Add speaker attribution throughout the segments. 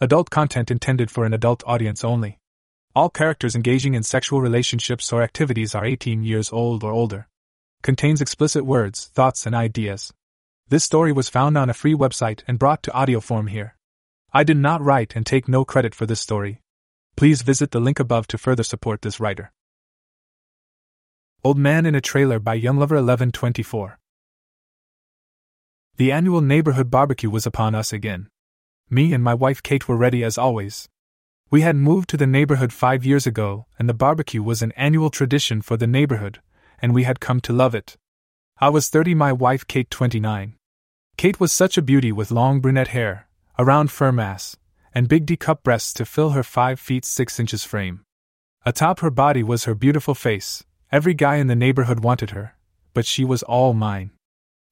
Speaker 1: Adult content intended for an adult audience only. All characters engaging in sexual relationships or activities are 18 years old or older. Contains explicit words, thoughts, and ideas. This story was found on a free website and brought to audio form here. I did not write and take no credit for this story. Please visit the link above to further support this writer. Old Man in a Trailer by YoungLover1124. The annual neighborhood barbecue was upon us again. Me and my wife Kate were ready as always. We had moved to the neighborhood five years ago, and the barbecue was an annual tradition for the neighborhood, and we had come to love it. I was 30, my wife Kate 29. Kate was such a beauty with long brunette hair, a round firm ass, and big D cup breasts to fill her 5 feet 6 inches frame. Atop her body was her beautiful face. Every guy in the neighborhood wanted her, but she was all mine.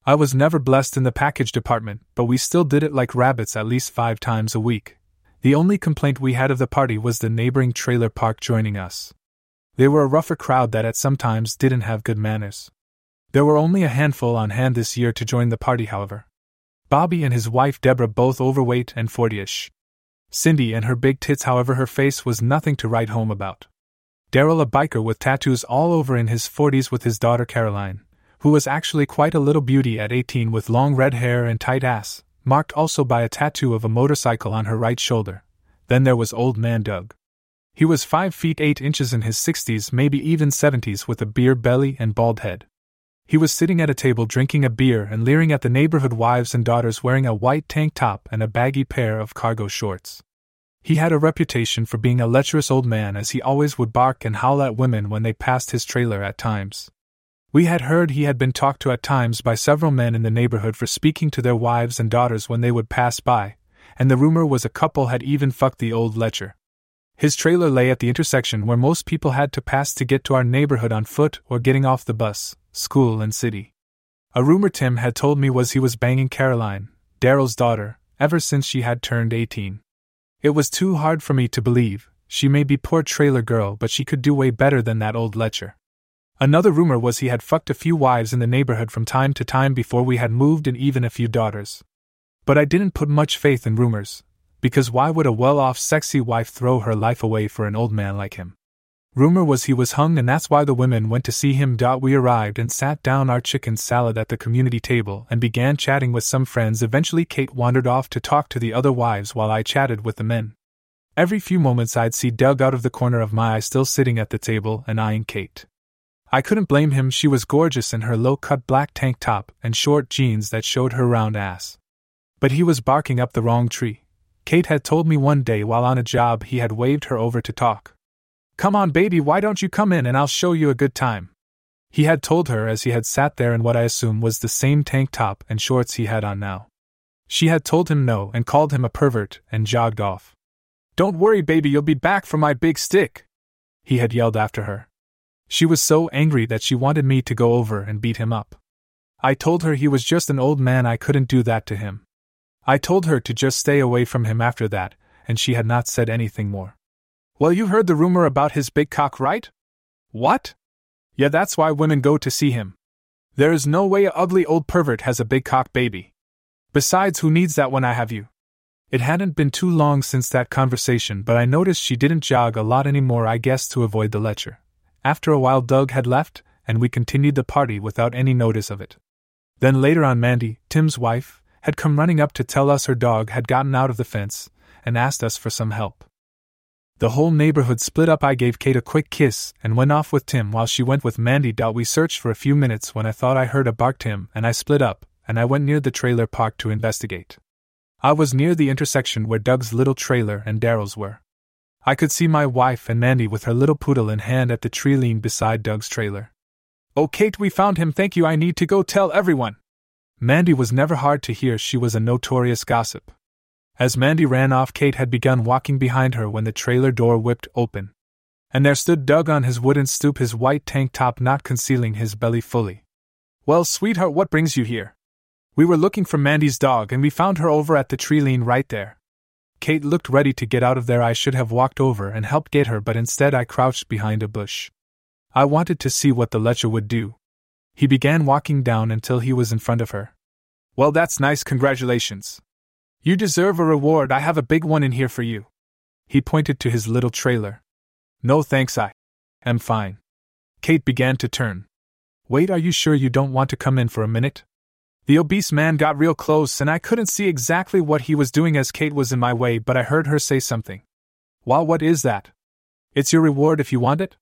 Speaker 1: I was never blessed in the package department, but we still did it like rabbits at least five times a week. The only complaint we had of the party was the neighboring trailer park joining us. They were a rougher crowd that at some times didn't have good manners. There were only a handful on hand this year to join the party, however. Bobby and his wife Deborah both overweight and fortyish. Cindy and her big tits, however, her face was nothing to write home about. Daryl, a biker with tattoos all over in his 40s, with his daughter Caroline, who was actually quite a little beauty at 18 with long red hair and tight ass, marked also by a tattoo of a motorcycle on her right shoulder. Then there was Old Man Doug. He was 5 feet 8 inches in his 60s, maybe even 70s, with a beer belly and bald head. He was sitting at a table drinking a beer and leering at the neighborhood wives and daughters wearing a white tank top and a baggy pair of cargo shorts. He had a reputation for being a lecherous old man as he always would bark and howl at women when they passed his trailer at times. We had heard he had been talked to at times by several men in the neighborhood for speaking to their wives and daughters when they would pass by, and the rumor was a couple had even fucked the old lecher. His trailer lay at the intersection where most people had to pass to get to our neighborhood on foot or getting off the bus, school, and city. A rumor Tim had told me was he was banging Caroline, Daryl's daughter, ever since she had turned 18. It was too hard for me to believe. She may be poor trailer girl, but she could do way better than that old lecher. Another rumor was he had fucked a few wives in the neighborhood from time to time before we had moved and even a few daughters. But I didn't put much faith in rumors, because why would a well off, sexy wife throw her life away for an old man like him? Rumor was he was hung, and that's why the women went to see him. We arrived and sat down our chicken salad at the community table and began chatting with some friends. Eventually, Kate wandered off to talk to the other wives while I chatted with the men. Every few moments, I'd see Doug out of the corner of my eye still sitting at the table and eyeing Kate. I couldn't blame him, she was gorgeous in her low cut black tank top and short jeans that showed her round ass. But he was barking up the wrong tree. Kate had told me one day while on a job he had waved her over to talk. Come on, baby, why don't you come in and I'll show you a good time? He had told her as he had sat there in what I assume was the same tank top and shorts he had on now. She had told him no and called him a pervert and jogged off. Don't worry, baby, you'll be back for my big stick, he had yelled after her. She was so angry that she wanted me to go over and beat him up. I told her he was just an old man, I couldn't do that to him. I told her to just stay away from him after that, and she had not said anything more. Well, you heard the rumor about his big cock, right? What? Yeah, that's why women go to see him. There is no way a ugly old pervert has a big cock baby. Besides, who needs that when I have you? It hadn't been too long since that conversation, but I noticed she didn't jog a lot anymore, I guess to avoid the lecture. After a while, Doug had left, and we continued the party without any notice of it. Then later on, Mandy, Tim's wife, had come running up to tell us her dog had gotten out of the fence and asked us for some help. The whole neighborhood split up. I gave Kate a quick kiss and went off with Tim while she went with Mandy. We searched for a few minutes when I thought I heard a bark Tim and I split up and I went near the trailer park to investigate. I was near the intersection where Doug's little trailer and Daryl's were. I could see my wife and Mandy with her little poodle in hand at the tree lean beside Doug's trailer. Oh, Kate, we found him. Thank you. I need to go tell everyone. Mandy was never hard to hear. She was a notorious gossip. As Mandy ran off, Kate had begun walking behind her when the trailer door whipped open. And there stood Doug on his wooden stoop, his white tank top not concealing his belly fully. Well, sweetheart, what brings you here? We were looking for Mandy's dog and we found her over at the tree lean right there. Kate looked ready to get out of there. I should have walked over and helped get her, but instead I crouched behind a bush. I wanted to see what the lecher would do. He began walking down until he was in front of her. Well, that's nice, congratulations. You deserve a reward, I have a big one in here for you. He pointed to his little trailer. No thanks, I am fine. Kate began to turn. Wait, are you sure you don't want to come in for a minute? The obese man got real close, and I couldn't see exactly what he was doing as Kate was in my way, but I heard her say something. Well, what is that? It's your reward if you want it?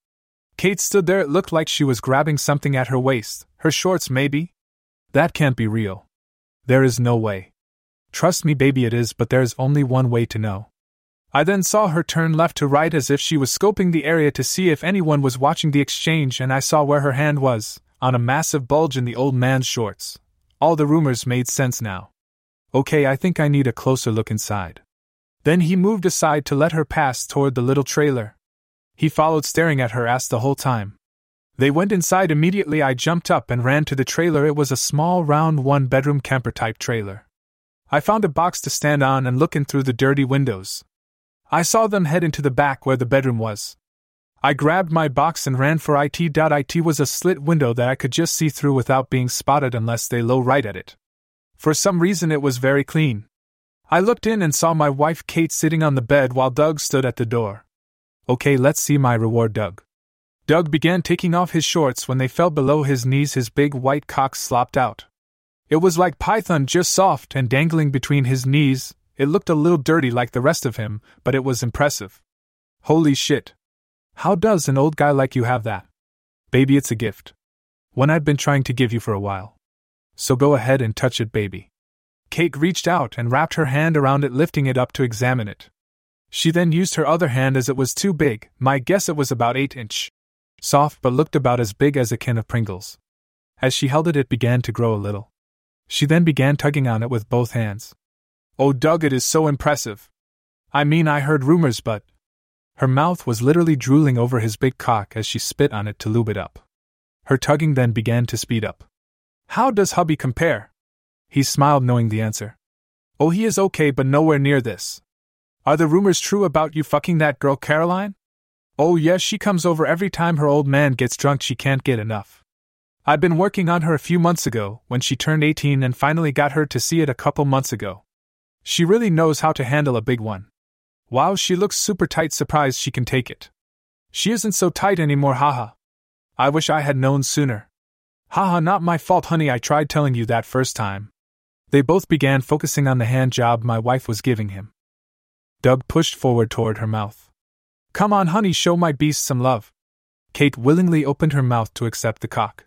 Speaker 1: Kate stood there, it looked like she was grabbing something at her waist. Her shorts, maybe? That can't be real. There is no way. Trust me, baby, it is, but there's only one way to know. I then saw her turn left to right as if she was scoping the area to see if anyone was watching the exchange, and I saw where her hand was, on a massive bulge in the old man's shorts. All the rumors made sense now. Okay, I think I need a closer look inside. Then he moved aside to let her pass toward the little trailer. He followed, staring at her ass the whole time. They went inside immediately. I jumped up and ran to the trailer. It was a small, round, one bedroom camper type trailer. I found a box to stand on and look in through the dirty windows. I saw them head into the back where the bedroom was. I grabbed my box and ran for IT. It was a slit window that I could just see through without being spotted unless they low right at it. For some reason, it was very clean. I looked in and saw my wife Kate sitting on the bed while Doug stood at the door. Okay, let's see my reward, Doug. Doug began taking off his shorts when they fell below his knees, his big white cock slopped out. It was like Python, just soft and dangling between his knees, it looked a little dirty like the rest of him, but it was impressive. Holy shit. How does an old guy like you have that? Baby, it's a gift. One I've been trying to give you for a while. So go ahead and touch it, baby. Kate reached out and wrapped her hand around it, lifting it up to examine it. She then used her other hand as it was too big, my guess it was about 8 inch. Soft but looked about as big as a can of Pringles. As she held it, it began to grow a little. She then began tugging on it with both hands. Oh, Doug, it is so impressive. I mean, I heard rumors, but. Her mouth was literally drooling over his big cock as she spit on it to lube it up. Her tugging then began to speed up. How does hubby compare? He smiled, knowing the answer. Oh, he is okay, but nowhere near this. Are the rumors true about you fucking that girl, Caroline? Oh, yes, she comes over every time her old man gets drunk, she can't get enough. I'd been working on her a few months ago, when she turned 18, and finally got her to see it a couple months ago. She really knows how to handle a big one. Wow, she looks super tight, surprised she can take it. She isn't so tight anymore, haha. I wish I had known sooner. Haha, not my fault, honey, I tried telling you that first time. They both began focusing on the hand job my wife was giving him. Doug pushed forward toward her mouth. Come on, honey, show my beast some love. Kate willingly opened her mouth to accept the cock.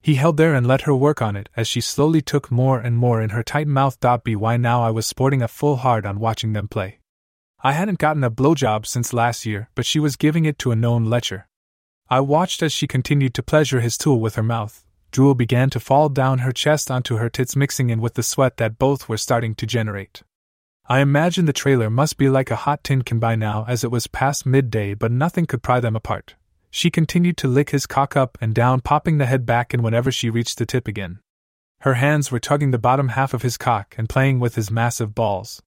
Speaker 1: He held there and let her work on it as she slowly took more and more in her tight mouth. Why now I was sporting a full hard on watching them play. I hadn't gotten a blowjob since last year, but she was giving it to a known lecher. I watched as she continued to pleasure his tool with her mouth. Drool began to fall down her chest onto her tits, mixing in with the sweat that both were starting to generate. I imagine the trailer must be like a hot tin can by now, as it was past midday, but nothing could pry them apart. She continued to lick his cock up and down, popping the head back in whenever she reached the tip again. Her hands were tugging the bottom half of his cock and playing with his massive balls.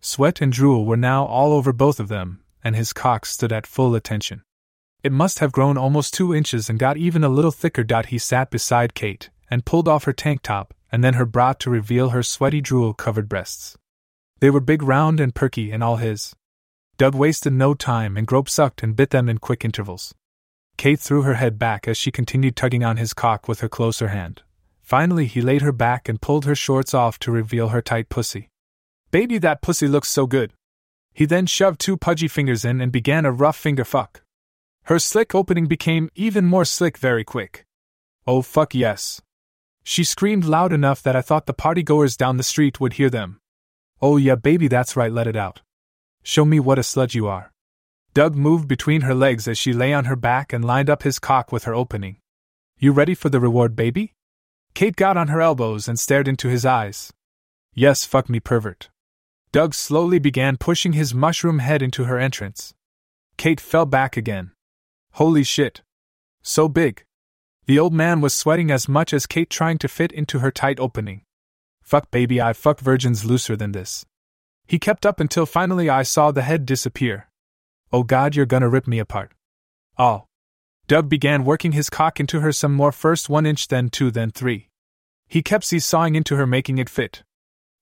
Speaker 1: Sweat and drool were now all over both of them, and his cock stood at full attention. It must have grown almost two inches and got even a little thicker. He sat beside Kate and pulled off her tank top and then her bra to reveal her sweaty drool covered breasts. They were big, round, and perky, and all his. Doug wasted no time and grope sucked and bit them in quick intervals. Kate threw her head back as she continued tugging on his cock with her closer hand. Finally, he laid her back and pulled her shorts off to reveal her tight pussy. Baby, that pussy looks so good. He then shoved two pudgy fingers in and began a rough finger fuck. Her slick opening became even more slick very quick. Oh fuck yes. She screamed loud enough that I thought the partygoers down the street would hear them. Oh yeah, baby, that's right, let it out. Show me what a sludge you are. Doug moved between her legs as she lay on her back and lined up his cock with her opening. You ready for the reward, baby? Kate got on her elbows and stared into his eyes. Yes, fuck me, pervert. Doug slowly began pushing his mushroom head into her entrance. Kate fell back again. Holy shit. So big. The old man was sweating as much as Kate trying to fit into her tight opening. Fuck baby, I fuck virgins looser than this. He kept up until finally I saw the head disappear. Oh God, you're gonna rip me apart. Oh. Doug began working his cock into her some more, first one inch, then two, then three. He kept seesawing into her, making it fit.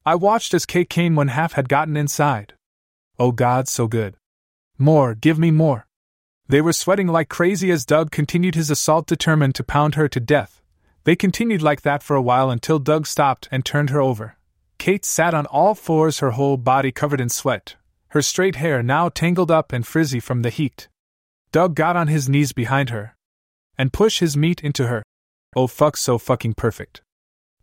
Speaker 1: I watched as Kate came when half had gotten inside. Oh God, so good. More, give me more. They were sweating like crazy as Doug continued his assault, determined to pound her to death. They continued like that for a while until Doug stopped and turned her over. Kate sat on all fours, her whole body covered in sweat, her straight hair now tangled up and frizzy from the heat. Doug got on his knees behind her and pushed his meat into her. Oh, fuck, so fucking perfect.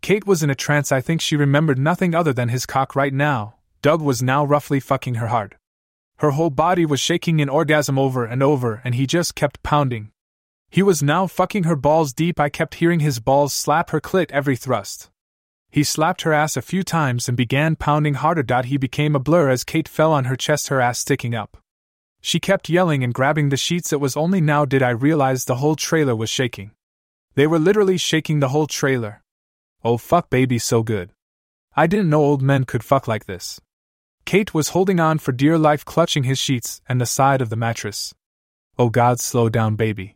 Speaker 1: Kate was in a trance. I think she remembered nothing other than his cock right now. Doug was now roughly fucking her hard. Her whole body was shaking in orgasm over and over, and he just kept pounding. He was now fucking her balls deep. I kept hearing his balls slap her clit every thrust. He slapped her ass a few times and began pounding harder. He became a blur as Kate fell on her chest, her ass sticking up. She kept yelling and grabbing the sheets. It was only now did I realize the whole trailer was shaking. They were literally shaking the whole trailer. Oh fuck baby so good. I didn't know old men could fuck like this. Kate was holding on for dear life, clutching his sheets and the side of the mattress. Oh God, slow down, baby.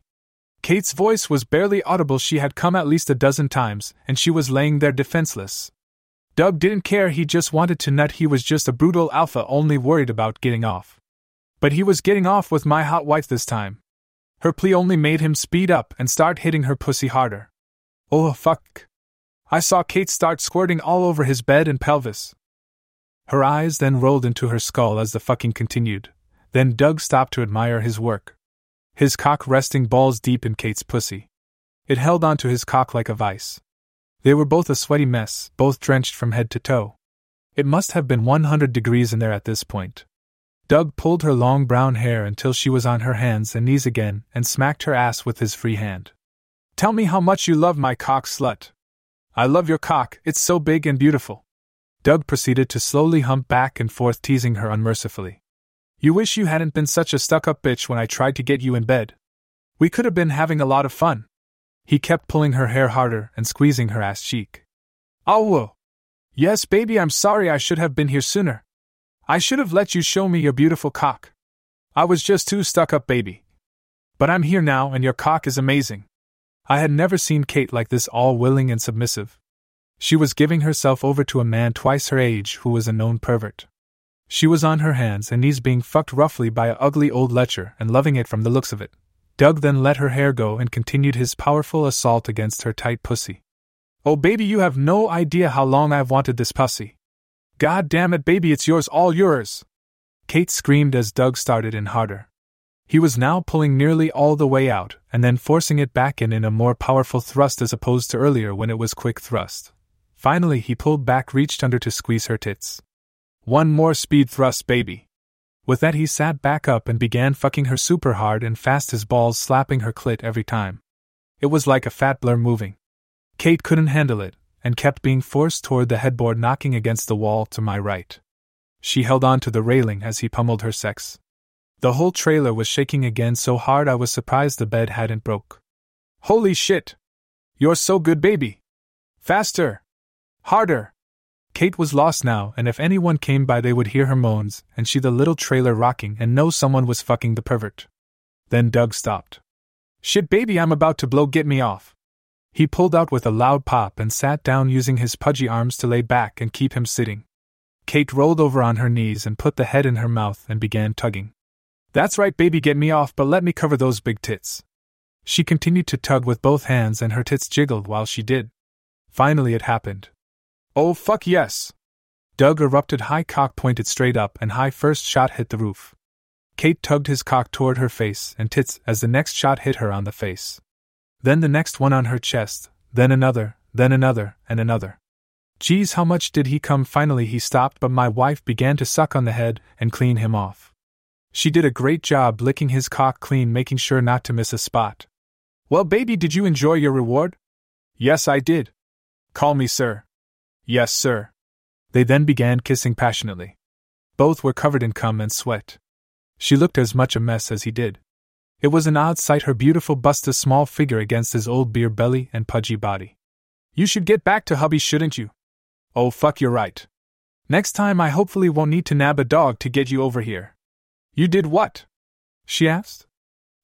Speaker 1: Kate's voice was barely audible. She had come at least a dozen times, and she was laying there defenseless. Doug didn't care, he just wanted to nut. He was just a brutal alpha, only worried about getting off. But he was getting off with my hot wife this time. Her plea only made him speed up and start hitting her pussy harder. Oh, fuck. I saw Kate start squirting all over his bed and pelvis. Her eyes then rolled into her skull as the fucking continued. Then Doug stopped to admire his work. His cock resting balls deep in Kate's pussy. It held onto his cock like a vice. They were both a sweaty mess, both drenched from head to toe. It must have been 100 degrees in there at this point. Doug pulled her long brown hair until she was on her hands and knees again and smacked her ass with his free hand. Tell me how much you love my cock, slut. I love your cock, it's so big and beautiful. Doug proceeded to slowly hump back and forth, teasing her unmercifully. You wish you hadn't been such a stuck up bitch when I tried to get you in bed. We could have been having a lot of fun. He kept pulling her hair harder and squeezing her ass cheek. Oh, yes, baby, I'm sorry I should have been here sooner. I should have let you show me your beautiful cock. I was just too stuck up, baby. But I'm here now, and your cock is amazing. I had never seen Kate like this, all willing and submissive. She was giving herself over to a man twice her age who was a known pervert. She was on her hands and knees being fucked roughly by a ugly old lecher and loving it from the looks of it. Doug then let her hair go and continued his powerful assault against her tight pussy. Oh, baby, you have no idea how long I've wanted this pussy. God damn it, baby, it's yours, all yours! Kate screamed as Doug started in harder. He was now pulling nearly all the way out, and then forcing it back in in a more powerful thrust as opposed to earlier when it was quick thrust. Finally, he pulled back, reached under to squeeze her tits. One more speed thrust, baby. With that, he sat back up and began fucking her super hard and fast, his balls slapping her clit every time. It was like a fat blur moving. Kate couldn't handle it, and kept being forced toward the headboard, knocking against the wall to my right. She held on to the railing as he pummeled her sex. The whole trailer was shaking again so hard I was surprised the bed hadn't broke. Holy shit! You're so good, baby! Faster! Harder! Kate was lost now, and if anyone came by, they would hear her moans, and see the little trailer rocking and know someone was fucking the pervert. Then Doug stopped. Shit, baby, I'm about to blow, get me off. He pulled out with a loud pop and sat down using his pudgy arms to lay back and keep him sitting. Kate rolled over on her knees and put the head in her mouth and began tugging. That's right, baby, get me off, but let me cover those big tits. She continued to tug with both hands, and her tits jiggled while she did. Finally, it happened. Oh, fuck yes! Doug erupted, high cock pointed straight up, and high first shot hit the roof. Kate tugged his cock toward her face and tits as the next shot hit her on the face. Then the next one on her chest, then another, then another, and another. Geez, how much did he come? Finally, he stopped, but my wife began to suck on the head and clean him off. She did a great job licking his cock clean, making sure not to miss a spot. Well, baby, did you enjoy your reward? Yes, I did. Call me sir. Yes, sir. They then began kissing passionately. Both were covered in cum and sweat. She looked as much a mess as he did. It was an odd sight, her beautiful bust, a small figure against his old beer belly and pudgy body. You should get back to hubby, shouldn't you? Oh, fuck, you're right. Next time I hopefully won't need to nab a dog to get you over here. You did what? She asked.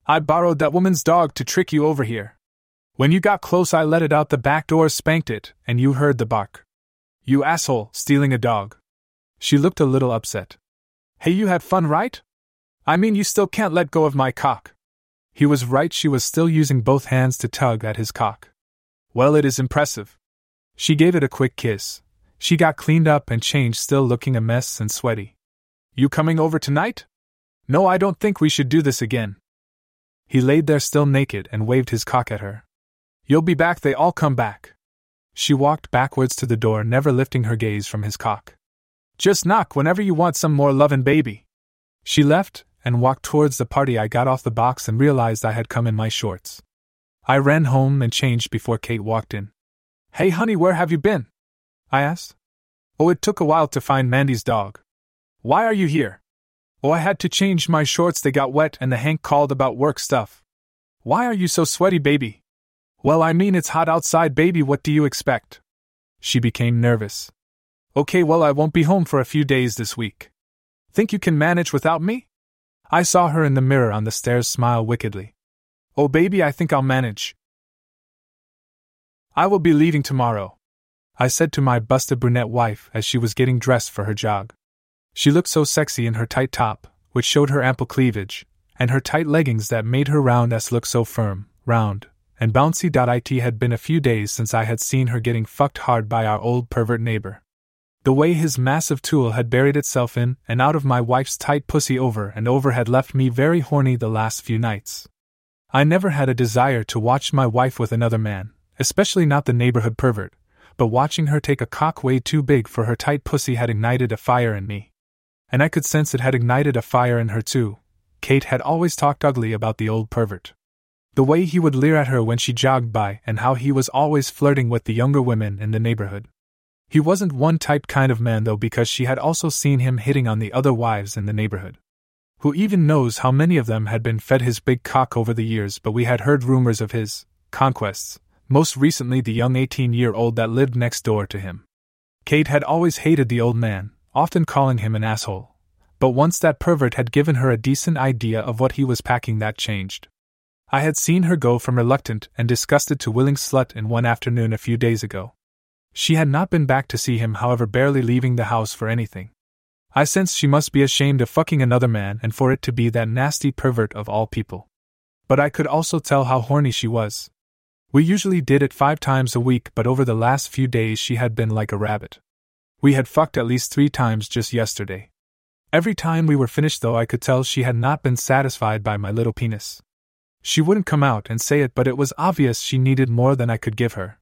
Speaker 1: I borrowed that woman's dog to trick you over here. When you got close, I let it out the back door, spanked it, and you heard the bark. You asshole, stealing a dog. She looked a little upset. Hey, you had fun, right? I mean, you still can't let go of my cock. He was right, she was still using both hands to tug at his cock. Well, it is impressive. She gave it a quick kiss. She got cleaned up and changed, still looking a mess and sweaty. You coming over tonight? No, I don't think we should do this again. He laid there still naked and waved his cock at her. You'll be back, they all come back. She walked backwards to the door, never lifting her gaze from his cock. Just knock whenever you want some more lovin' baby. She left and walked towards the party. I got off the box and realized I had come in my shorts. I ran home and changed before Kate walked in. Hey, honey, where have you been? I asked. Oh, it took a while to find Mandy's dog. Why are you here? Oh, I had to change my shorts, they got wet, and the Hank called about work stuff. Why are you so sweaty, baby? Well, I mean, it's hot outside, baby, what do you expect? She became nervous. Okay, well, I won't be home for a few days this week. Think you can manage without me? I saw her in the mirror on the stairs smile wickedly. Oh, baby, I think I'll manage. I will be leaving tomorrow, I said to my busted brunette wife as she was getting dressed for her jog. She looked so sexy in her tight top, which showed her ample cleavage, and her tight leggings that made her round ass look so firm, round, and bouncy. It had been a few days since I had seen her getting fucked hard by our old pervert neighbor. The way his massive tool had buried itself in and out of my wife's tight pussy over and over had left me very horny the last few nights. I never had a desire to watch my wife with another man, especially not the neighborhood pervert, but watching her take a cock way too big for her tight pussy had ignited a fire in me. And I could sense it had ignited a fire in her too. Kate had always talked ugly about the old pervert. The way he would leer at her when she jogged by, and how he was always flirting with the younger women in the neighborhood. He wasn't one type kind of man though, because she had also seen him hitting on the other wives in the neighborhood. Who even knows how many of them had been fed his big cock over the years, but we had heard rumors of his conquests, most recently the young 18 year old that lived next door to him. Kate had always hated the old man, often calling him an asshole. But once that pervert had given her a decent idea of what he was packing, that changed. I had seen her go from reluctant and disgusted to willing slut in one afternoon a few days ago. She had not been back to see him, however, barely leaving the house for anything. I sensed she must be ashamed of fucking another man and for it to be that nasty pervert of all people. But I could also tell how horny she was. We usually did it five times a week, but over the last few days she had been like a rabbit. We had fucked at least three times just yesterday. Every time we were finished, though, I could tell she had not been satisfied by my little penis. She wouldn't come out and say it, but it was obvious she needed more than I could give her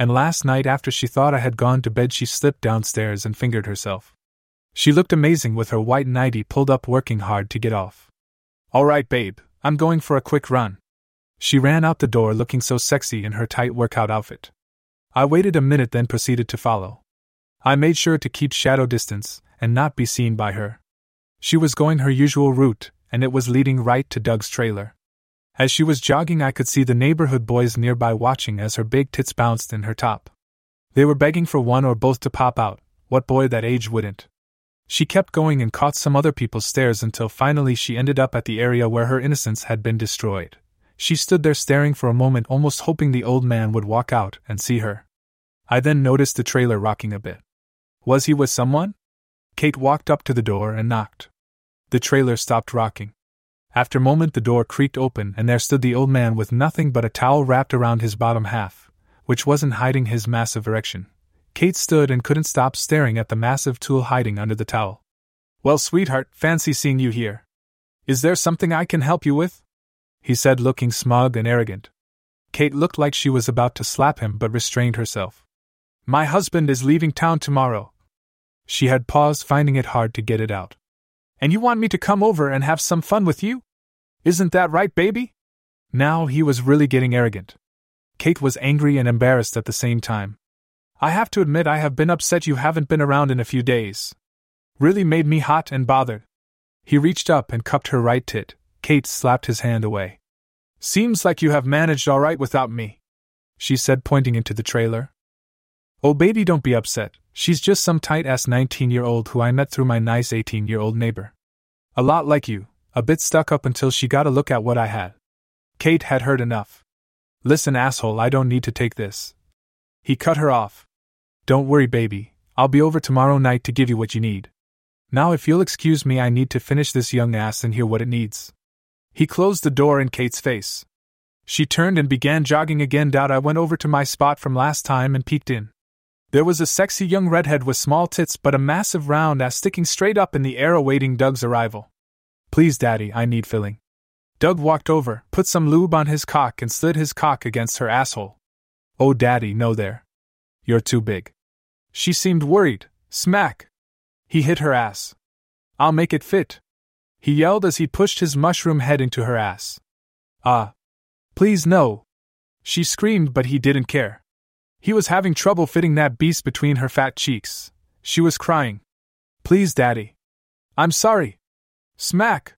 Speaker 1: and last night after she thought I had gone to bed, she slipped downstairs and fingered herself. She looked amazing with her white nightie pulled up, working hard to get off. All right, babe, I'm going for a quick run. She ran out the door looking so sexy in her tight workout outfit. I waited a minute, then proceeded to follow. I made sure to keep shadow distance and not be seen by her. She was going her usual route, and it was leading right to Doug's trailer. As she was jogging, I could see the neighborhood boys nearby watching as her big tits bounced in her top. They were begging for one or both to pop out, what boy that age wouldn't? She kept going and caught some other people's stares until finally she ended up at the area where her innocence had been destroyed. She stood there staring for a moment, almost hoping the old man would walk out and see her. I then noticed the trailer rocking a bit. Was he with someone? Kate walked up to the door and knocked. The trailer stopped rocking. After a moment, the door creaked open, and there stood the old man with nothing but a towel wrapped around his bottom half, which wasn't hiding his massive erection. Kate stood and couldn't stop staring at the massive tool hiding under the towel. Well, sweetheart, fancy seeing you here. Is there something I can help you with? He said, looking smug and arrogant. Kate looked like she was about to slap him but restrained herself. My husband is leaving town tomorrow. She had paused, finding it hard to get it out. And you want me to come over and have some fun with you? Isn't that right, baby? Now he was really getting arrogant. Kate was angry and embarrassed at the same time. I have to admit, I have been upset you haven't been around in a few days. Really made me hot and bothered. He reached up and cupped her right tit. Kate slapped his hand away. Seems like you have managed all right without me, she said, pointing into the trailer. Oh, baby, don't be upset. She's just some tight ass 19 year old who I met through my nice 18 year old neighbor. A lot like you, a bit stuck up until she got a look at what I had. Kate had heard enough. Listen, asshole, I don't need to take this. He cut her off. Don't worry, baby, I'll be over tomorrow night to give you what you need. Now, if you'll excuse me, I need to finish this young ass and hear what it needs. He closed the door in Kate's face. She turned and began jogging again. Doubt I went over to my spot from last time and peeked in. There was a sexy young redhead with small tits but a massive round ass sticking straight up in the air awaiting Doug's arrival. Please, Daddy, I need filling. Doug walked over, put some lube on his cock, and slid his cock against her asshole. Oh, Daddy, no there. You're too big. She seemed worried. Smack! He hit her ass. I'll make it fit. He yelled as he pushed his mushroom head into her ass. Ah. Please, no. She screamed, but he didn't care. He was having trouble fitting that beast between her fat cheeks. She was crying. Please, Daddy. I'm sorry. Smack!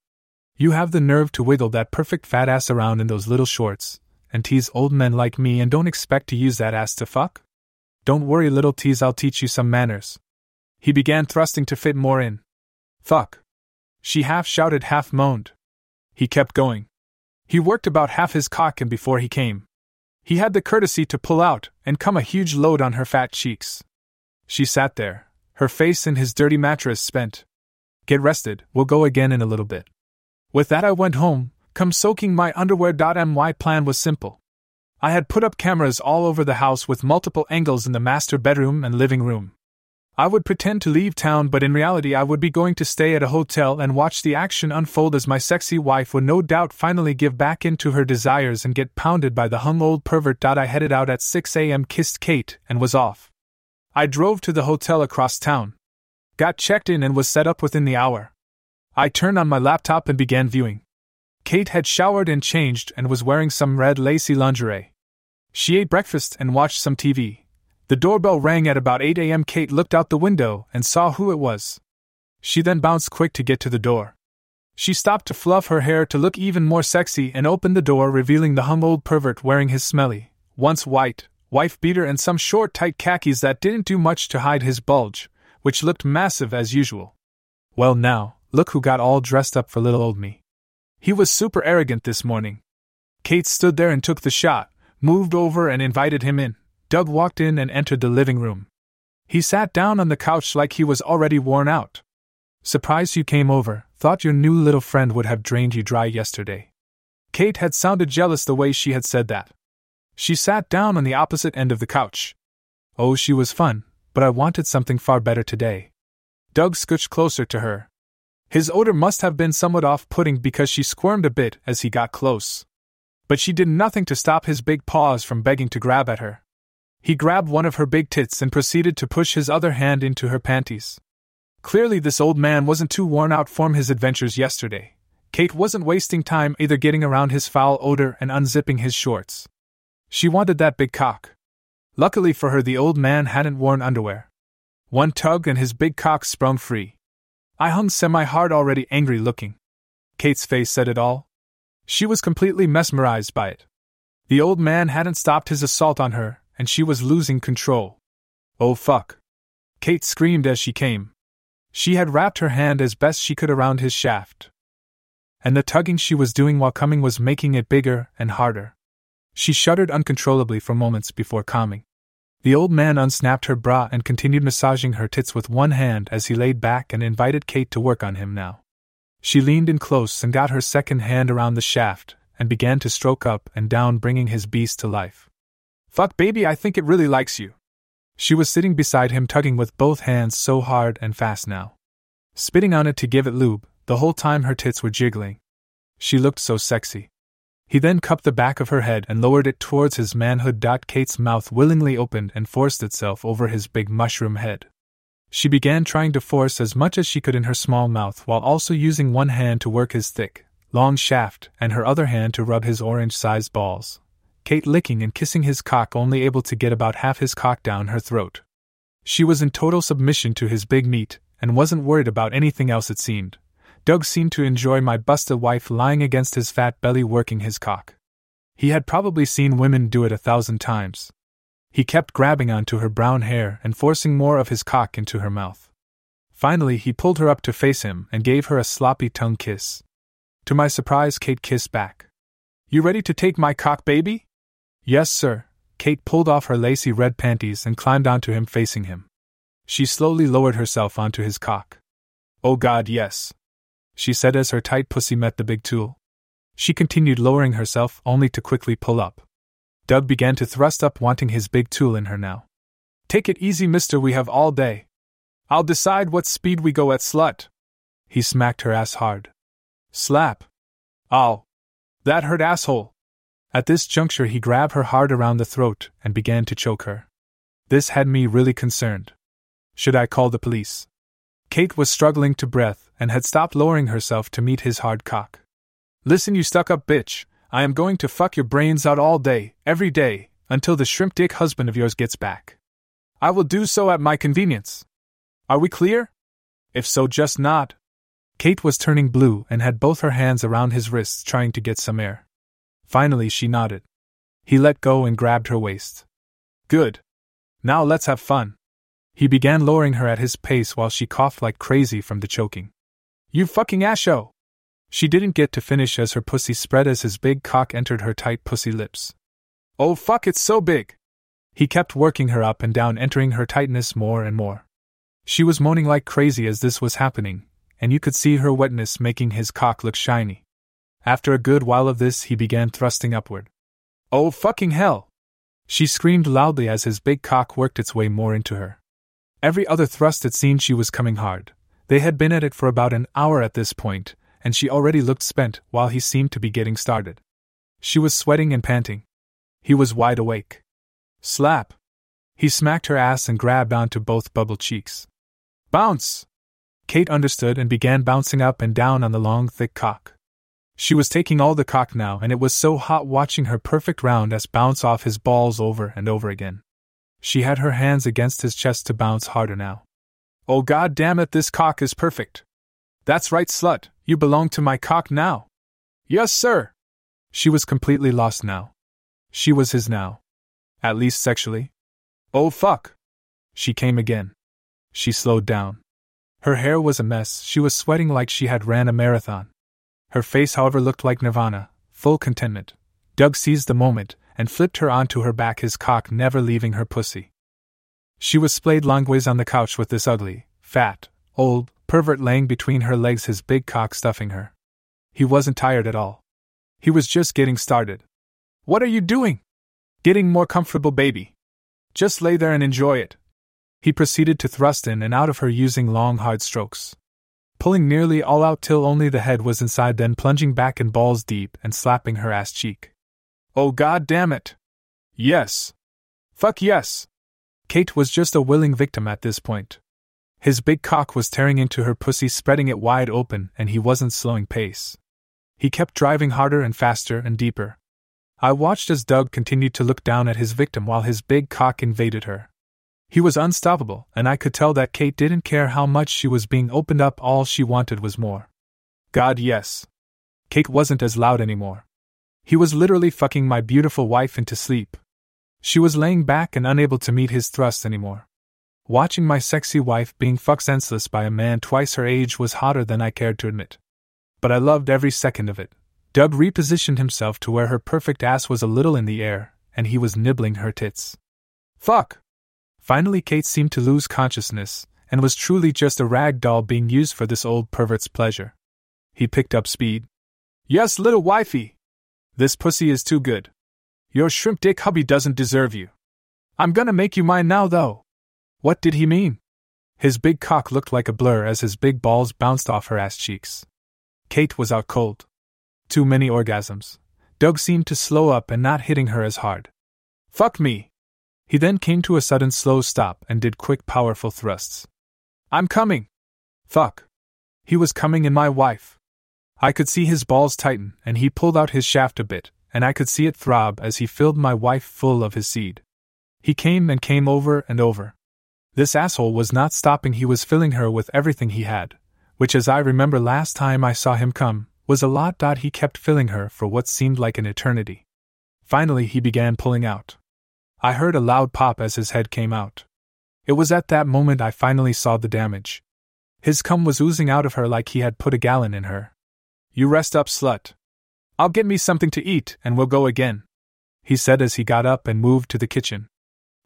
Speaker 1: You have the nerve to wiggle that perfect fat ass around in those little shorts, and tease old men like me and don't expect to use that ass to fuck? Don't worry, little tease, I'll teach you some manners. He began thrusting to fit more in. Fuck. She half shouted, half moaned. He kept going. He worked about half his cock and before he came. He had the courtesy to pull out and come a huge load on her fat cheeks. She sat there, her face in his dirty mattress spent. Get rested, we'll go again in a little bit. With that, I went home, come soaking my underwear. My plan was simple. I had put up cameras all over the house with multiple angles in the master bedroom and living room. I would pretend to leave town, but in reality, I would be going to stay at a hotel and watch the action unfold as my sexy wife would no doubt finally give back into her desires and get pounded by the hung old pervert. I headed out at 6 a.m., kissed Kate, and was off. I drove to the hotel across town. Got checked in and was set up within the hour. I turned on my laptop and began viewing. Kate had showered and changed and was wearing some red lacy lingerie. She ate breakfast and watched some TV. The doorbell rang at about 8 a.m. Kate looked out the window and saw who it was. She then bounced quick to get to the door. She stopped to fluff her hair to look even more sexy and opened the door, revealing the hung old pervert wearing his smelly, once white, wife beater and some short, tight khakis that didn't do much to hide his bulge, which looked massive as usual. Well, now, look who got all dressed up for little old me. He was super arrogant this morning. Kate stood there and took the shot, moved over and invited him in. Doug walked in and entered the living room. He sat down on the couch like he was already worn out. Surprised you came over, thought your new little friend would have drained you dry yesterday. Kate had sounded jealous the way she had said that. She sat down on the opposite end of the couch. Oh, she was fun, but I wanted something far better today. Doug scooched closer to her. His odor must have been somewhat off putting because she squirmed a bit as he got close. But she did nothing to stop his big paws from begging to grab at her. He grabbed one of her big tits and proceeded to push his other hand into her panties. Clearly, this old man wasn't too worn out from his adventures yesterday. Kate wasn't wasting time either getting around his foul odor and unzipping his shorts. She wanted that big cock. Luckily for her, the old man hadn't worn underwear. One tug and his big cock sprung free. I hung semi hard, already angry looking. Kate's face said it all. She was completely mesmerized by it. The old man hadn't stopped his assault on her, and she was losing control. Oh fuck. Kate screamed as she came. She had wrapped her hand as best she could around his shaft. And the tugging she was doing while coming was making it bigger and harder. She shuddered uncontrollably for moments before calming. The old man unsnapped her bra and continued massaging her tits with one hand as he laid back and invited Kate to work on him now. She leaned in close and got her second hand around the shaft and began to stroke up and down, bringing his beast to life. Fuck, baby, I think it really likes you. She was sitting beside him, tugging with both hands so hard and fast now. Spitting on it to give it lube, the whole time her tits were jiggling. She looked so sexy. He then cupped the back of her head and lowered it towards his manhood. Kate's mouth willingly opened and forced itself over his big mushroom head. She began trying to force as much as she could in her small mouth while also using one hand to work his thick, long shaft and her other hand to rub his orange sized balls. Kate licking and kissing his cock, only able to get about half his cock down her throat. She was in total submission to his big meat, and wasn't worried about anything else, it seemed. Doug seemed to enjoy my busted wife lying against his fat belly working his cock. He had probably seen women do it a thousand times. He kept grabbing onto her brown hair and forcing more of his cock into her mouth. Finally, he pulled her up to face him and gave her a sloppy tongue kiss. To my surprise, Kate kissed back. You ready to take my cock, baby? Yes, sir. Kate pulled off her lacy red panties and climbed onto him, facing him. She slowly lowered herself onto his cock. Oh god, yes. She said as her tight pussy met the big tool. She continued lowering herself only to quickly pull up. Doug began to thrust up, wanting his big tool in her now. Take it easy, mister, we have all day. I'll decide what speed we go at, slut. He smacked her ass hard. Slap. Ow. That hurt, asshole. At this juncture, he grabbed her hard around the throat and began to choke her. This had me really concerned. Should I call the police? Kate was struggling to breath and had stopped lowering herself to meet his hard cock. Listen, you stuck up bitch, I am going to fuck your brains out all day, every day, until the shrimp dick husband of yours gets back. I will do so at my convenience. Are we clear? If so, just nod. Kate was turning blue and had both her hands around his wrists trying to get some air. Finally, she nodded. He let go and grabbed her waist. Good. Now let's have fun. He began lowering her at his pace while she coughed like crazy from the choking. You fucking asho! She didn't get to finish as her pussy spread as his big cock entered her tight pussy lips. Oh fuck, it's so big! He kept working her up and down, entering her tightness more and more. She was moaning like crazy as this was happening, and you could see her wetness making his cock look shiny. After a good while of this, he began thrusting upward. Oh fucking hell! She screamed loudly as his big cock worked its way more into her. Every other thrust it seemed she was coming hard. They had been at it for about an hour at this point, and she already looked spent while he seemed to be getting started. She was sweating and panting. He was wide awake. Slap! He smacked her ass and grabbed onto both bubble cheeks. Bounce! Kate understood and began bouncing up and down on the long, thick cock. She was taking all the cock now, and it was so hot watching her perfect round ass bounce off his balls over and over again. She had her hands against his chest to bounce harder now. Oh god damn it, this cock is perfect. That's right, slut, you belong to my cock now. Yes, sir. She was completely lost now. She was his now. At least sexually. Oh fuck. She came again. She slowed down. Her hair was a mess, she was sweating like she had ran a marathon. Her face, however, looked like nirvana, full contentment. Doug seized the moment and flipped her onto her back, his cock never leaving her pussy. She was splayed longways on the couch with this ugly, fat, old, pervert laying between her legs, his big cock stuffing her. He wasn't tired at all. He was just getting started. What are you doing? Getting more comfortable, baby. Just lay there and enjoy it. He proceeded to thrust in and out of her using long, hard strokes. Pulling nearly all out till only the head was inside, then plunging back and balls deep and slapping her ass cheek. Oh god damn it! Yes! Fuck yes! Kate was just a willing victim at this point. His big cock was tearing into her pussy, spreading it wide open, and he wasn't slowing pace. He kept driving harder and faster and deeper. I watched as Doug continued to look down at his victim while his big cock invaded her. He was unstoppable, and I could tell that Kate didn't care how much she was being opened up, all she wanted was more. God, yes. Kate wasn't as loud anymore. He was literally fucking my beautiful wife into sleep. She was laying back and unable to meet his thrust anymore. Watching my sexy wife being fucked senseless by a man twice her age was hotter than I cared to admit. But I loved every second of it. Doug repositioned himself to where her perfect ass was a little in the air, and he was nibbling her tits. Fuck! Finally, Kate seemed to lose consciousness, and was truly just a rag doll being used for this old pervert's pleasure. He picked up speed. Yes, little wifey, this pussy is too good. Your shrimp dick hubby doesn't deserve you. I'm gonna make you mine now, though. What did he mean? His big cock looked like a blur as his big balls bounced off her ass cheeks. Kate was out cold. Too many orgasms. Doug seemed to slow up and not hitting her as hard. Fuck me! He then came to a sudden slow stop and did quick, powerful thrusts. I'm coming! Fuck! He was coming in my wife. I could see his balls tighten, and he pulled out his shaft a bit, and I could see it throb as he filled my wife full of his seed. He came and came over and over. This asshole was not stopping, he was filling her with everything he had, which, as I remember last time I saw him come, was a lot. He kept filling her for what seemed like an eternity. Finally, he began pulling out. I heard a loud pop as his head came out. It was at that moment I finally saw the damage. His cum was oozing out of her like he had put a gallon in her. You rest up, slut. I'll get me something to eat and we'll go again, he said as he got up and moved to the kitchen.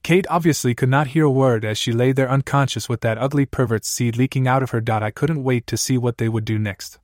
Speaker 1: Kate obviously could not hear a word as she lay there unconscious with that ugly pervert's seed leaking out of her. I couldn't wait to see what they would do next.